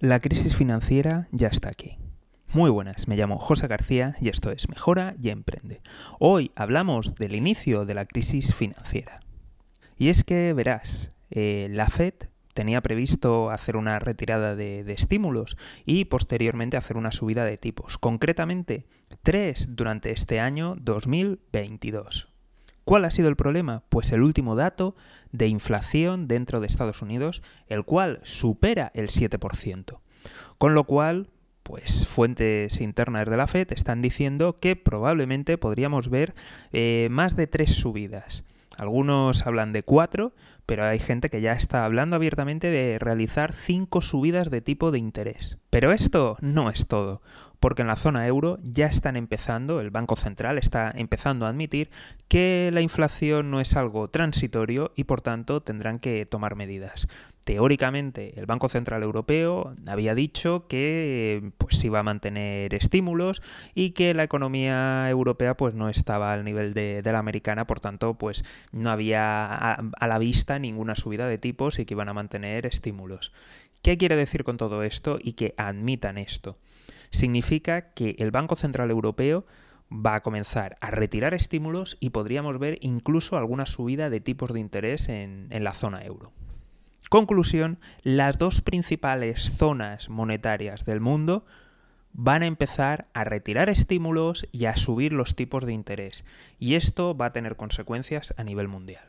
La crisis financiera ya está aquí. Muy buenas, me llamo José García y esto es Mejora y Emprende. Hoy hablamos del inicio de la crisis financiera. Y es que, verás, eh, la Fed tenía previsto hacer una retirada de, de, estímulos y posteriormente hacer una subida de tipos, concretamente tres durante este año 2022. ¿Cuál ha sido el problema? Pues el último dato de inflación dentro de Estados Unidos, el cual supera el 7%. Con lo cual, pues fuentes internas de la Fed están diciendo que probablemente podríamos ver eh, más de tres subidas. Algunos hablan de cuatro, pero hay gente que ya está hablando abiertamente de realizar cinco subidas de tipo de interés. Pero esto no es todo porque en la zona euro ya están empezando, el Banco Central está empezando a admitir que la inflación no es algo transitorio y por tanto tendrán que tomar medidas. Teóricamente, el Banco Central Europeo había dicho que pues iba a mantener estímulos y que la economía europea pues no estaba al nivel de, la americana, por tanto, pues no había a, a la vista ninguna subida de tipos y que iban a mantener estímulos. ¿Qué quiere decir con todo esto y que admitan esto? significa que el Banco Central Europeo va a comenzar a retirar estímulos y podríamos ver incluso alguna subida de tipos de interés en, en la zona euro. Conclusión, las dos principales zonas monetarias del mundo van a empezar a retirar estímulos y a subir los tipos de interés. Y esto va a tener consecuencias a nivel mundial.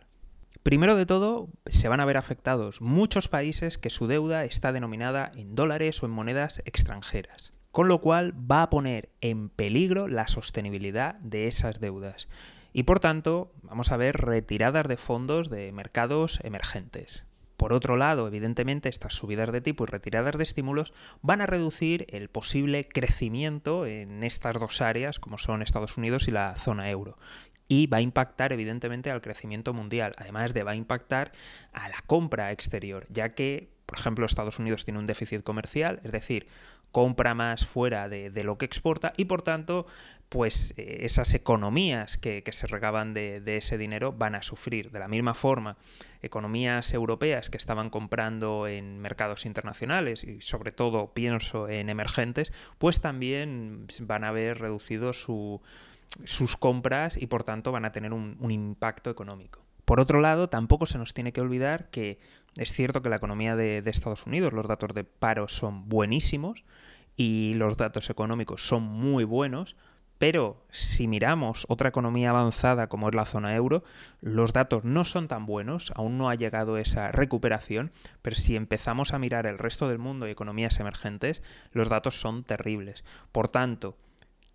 Primero de todo, se van a ver afectados muchos países que su deuda está denominada en dólares o en monedas extranjeras con lo cual va a poner en peligro la sostenibilidad de esas deudas. Y por tanto, vamos a ver retiradas de fondos de mercados emergentes. Por otro lado, evidentemente, estas subidas de tipo y retiradas de estímulos van a reducir el posible crecimiento en estas dos áreas, como son Estados Unidos y la zona euro. Y va a impactar, evidentemente, al crecimiento mundial, además de va a impactar a la compra exterior, ya que, por ejemplo, Estados Unidos tiene un déficit comercial, es decir, compra más fuera de, lo que exporta y por tanto pues eh, esas economías que, que se regaban de, de, ese dinero van a sufrir. De la misma forma, economías europeas que estaban comprando en mercados internacionales y sobre todo pienso en emergentes, pues también van a haber reducido su, sus compras y por tanto van a tener un, impacto económico. Por otro lado, tampoco se nos tiene que olvidar que es cierto que la economía de, Estados Unidos, los datos de paro son buenísimos y los datos económicos son muy buenos, pero si miramos otra economía avanzada como es la zona euro, los datos no son tan buenos, aún no ha llegado esa recuperación, pero si empezamos a mirar el resto del mundo y economías emergentes, los datos son terribles. Por tanto,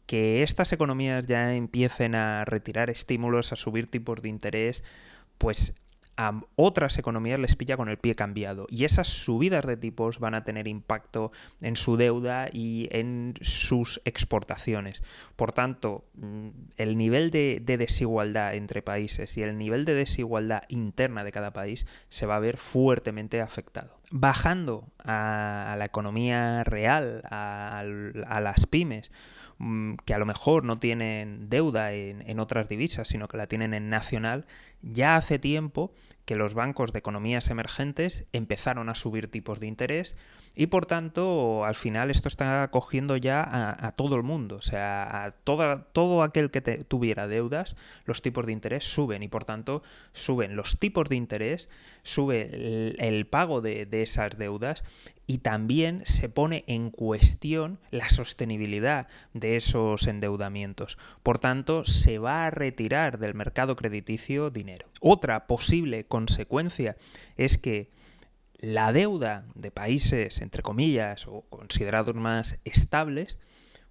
que estas economías ya empiecen a retirar estímulos, a subir tipos de interés, pues a otras economías les pilla con el pie cambiado y esas subidas de tipos van a tener impacto en su deuda y en sus exportaciones. Por tanto, mm, el nivel de, de, desigualdad entre países y el nivel de desigualdad interna de cada país se va a ver fuertemente afectado. Bajando a, la economía real, a, las pymes, que a lo mejor no tienen deuda en, en otras divisas, sino que la tienen en nacional, ya hace tiempo que los bancos de economías emergentes empezaron a subir tipos de interés y por tanto al final esto está cogiendo ya a, todo el mundo, o sea, a toda, todo aquel que tuviera deudas, los tipos de interés suben y por tanto suben los tipos de interés, sube el, el pago de, de esas deudas y también se pone en cuestión la sostenibilidad de esos endeudamientos. Por tanto, se va a retirar del mercado crediticio dinero. Otra posible consecuencia es que la deuda de países, entre comillas, o considerados más estables,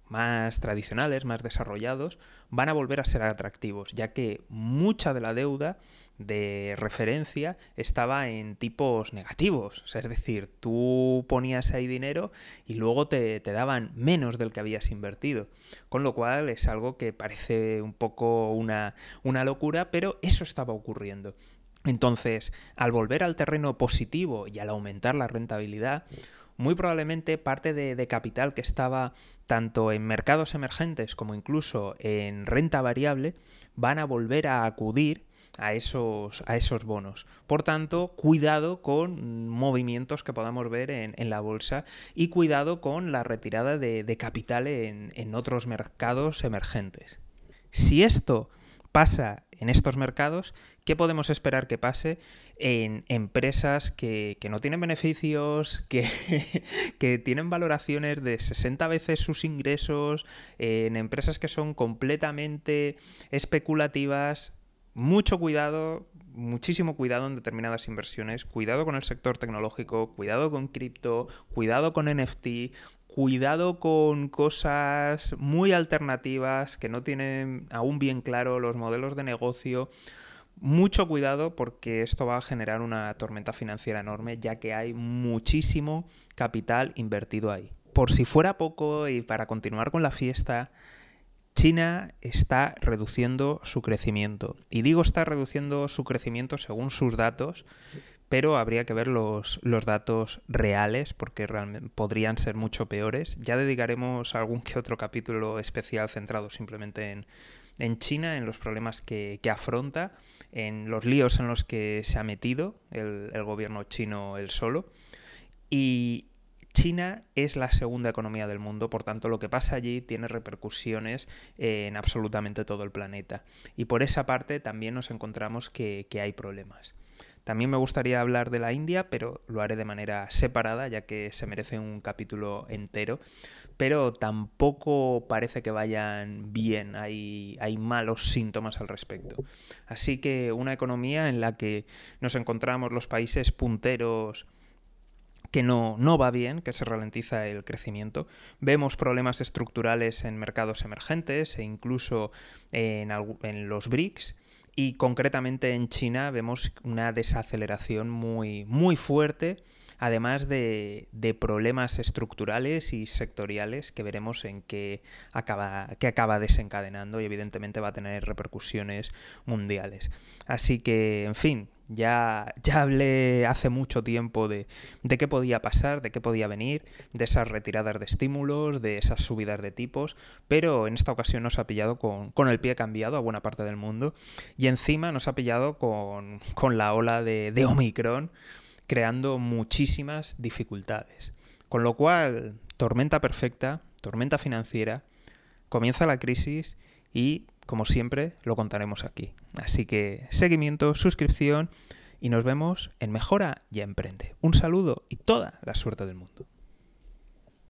más tradicionales, más desarrollados, van a volver a ser atractivos, ya que mucha de la deuda de referencia estaba en tipos negativos. Es decir, tú ponías ahí dinero y luego te, te, daban menos del que habías invertido. Con lo cual es algo que parece un poco una, una locura, pero eso estaba ocurriendo. Entonces, al volver al terreno positivo y al aumentar la rentabilidad, muy probablemente parte de, de, capital que estaba tanto en mercados emergentes como incluso en renta variable van a volver a acudir a esos, a esos bonos. Por tanto, cuidado con movimientos que podamos ver en, la bolsa y cuidado con la retirada de, capital en, en otros mercados emergentes. Si esto pasa en estos mercados, ¿qué podemos esperar que pase en empresas que, no tienen beneficios, que, que, tienen valoraciones de 60 veces sus ingresos, en empresas que son completamente especulativas? Mucho cuidado, muchísimo cuidado en determinadas inversiones, cuidado con el sector tecnológico, cuidado con cripto, cuidado con NFT, cuidado con cosas muy alternativas que no tienen aún bien claro los modelos de negocio. Mucho cuidado porque esto va a generar una tormenta financiera enorme ya que hay muchísimo capital invertido ahí. Por si fuera poco y para continuar con la fiesta, China está reduciendo su crecimiento. Y digo está reduciendo su crecimiento según sus datos pero habría que ver los, datos reales porque realmente podrían ser mucho peores. Ya dedicaremos algún que otro capítulo especial centrado simplemente en, China, en los problemas que, afronta, en los líos en los que se ha metido el, el gobierno chino él solo. Y China es la segunda economía del mundo, por tanto lo que pasa allí tiene repercusiones en absolutamente todo el planeta. Y por esa parte también nos encontramos que, hay problemas. También me gustaría hablar de la India, pero lo haré de manera separada, ya que se merece un capítulo entero. Pero tampoco parece que vayan bien, hay malos síntomas al respecto. Así que una economía en la que nos encontramos los países punteros que no, no va bien, que se ralentiza el crecimiento. Vemos problemas estructurales en mercados emergentes e incluso en, en los BRICS y concretamente en China vemos una desaceleración muy, muy fuerte, además de, problemas estructurales y sectoriales que veremos en qué acaba, que acaba desencadenando y evidentemente va a tener repercusiones mundiales. Así que, en fin, ya, ya hablé hace mucho tiempo de, de, qué podía pasar, de qué podía venir, de esas retiradas de estímulos, de esas subidas de tipos, pero en esta ocasión nos ha pillado con, con el pie cambiado a buena parte del mundo y encima nos ha pillado con, con la ola de, de Omicron, creando muchísimas dificultades. Con lo cual, tormenta perfecta, tormenta financiera, comienza la crisis y como siempre, lo contaremos aquí. Así que seguimiento, suscripción y nos vemos en Mejora y Emprende. Un saludo y toda la suerte del mundo.